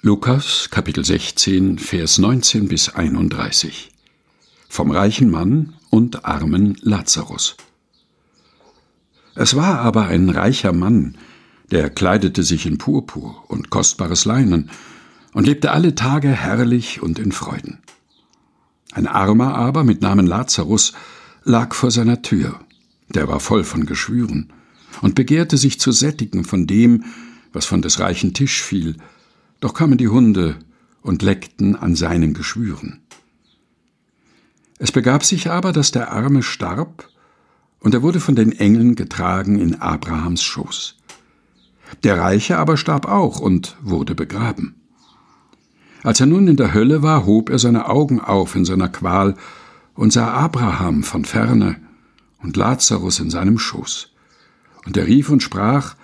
Lukas Kapitel 16 Vers 19 bis 31 Vom reichen Mann und armen Lazarus. Es war aber ein reicher Mann, der kleidete sich in Purpur und kostbares Leinen und lebte alle Tage herrlich und in Freuden. Ein armer aber mit Namen Lazarus lag vor seiner Tür, der war voll von Geschwüren und begehrte sich zu sättigen von dem, was von des reichen Tisch fiel, doch kamen die Hunde und leckten an seinen Geschwüren. Es begab sich aber, dass der Arme starb, und er wurde von den Engeln getragen in Abrahams Schoß. Der Reiche aber starb auch und wurde begraben. Als er nun in der Hölle war, hob er seine Augen auf in seiner Qual und sah Abraham von ferne und Lazarus in seinem Schoß. Und er rief und sprach,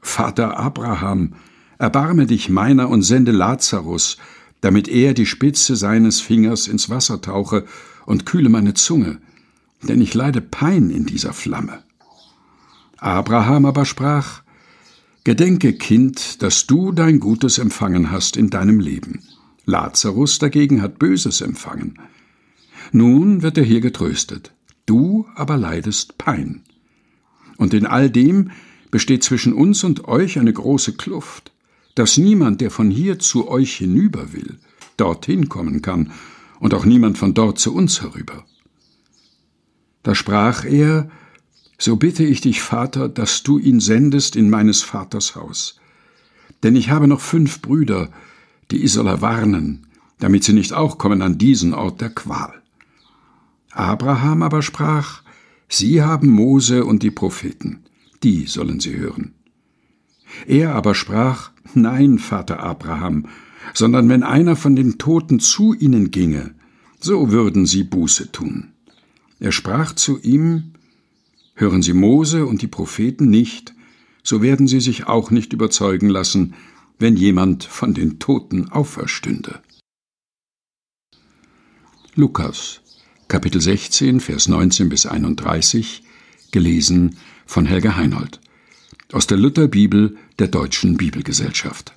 Vater Abraham, erbarme dich meiner und sende Lazarus, damit er die Spitze seines Fingers ins Wasser tauche und kühle meine Zunge, denn ich leide Pein in dieser Flamme. Abraham aber sprach, Gedenke, Kind, dass du dein Gutes empfangen hast in deinem Leben. Lazarus dagegen hat Böses empfangen. Nun wird er hier getröstet, du aber leidest Pein. Und in all dem besteht zwischen uns und euch eine große Kluft, dass niemand, der von hier zu euch hinüber will, dorthin kommen kann, und auch niemand von dort zu uns herüber. Da sprach er, So bitte ich dich, Vater, dass du ihn sendest in meines Vaters Haus. Denn ich habe noch fünf Brüder, die ich soll warnen, damit sie nicht auch kommen an diesen Ort der Qual. Abraham aber sprach, Sie haben Mose und die Propheten, die sollen sie hören. Er aber sprach, Nein, Vater Abraham, sondern wenn einer von den Toten zu ihnen ginge, so würden sie Buße tun. Er sprach zu ihm, Hören Sie Mose und die Propheten nicht, so werden sie sich auch nicht überzeugen lassen, wenn jemand von den Toten auferstünde. Lukas, Kapitel 16, Vers 19 bis 31, gelesen von Helga Heinold. Aus der Lutherbibel der Deutschen Bibelgesellschaft.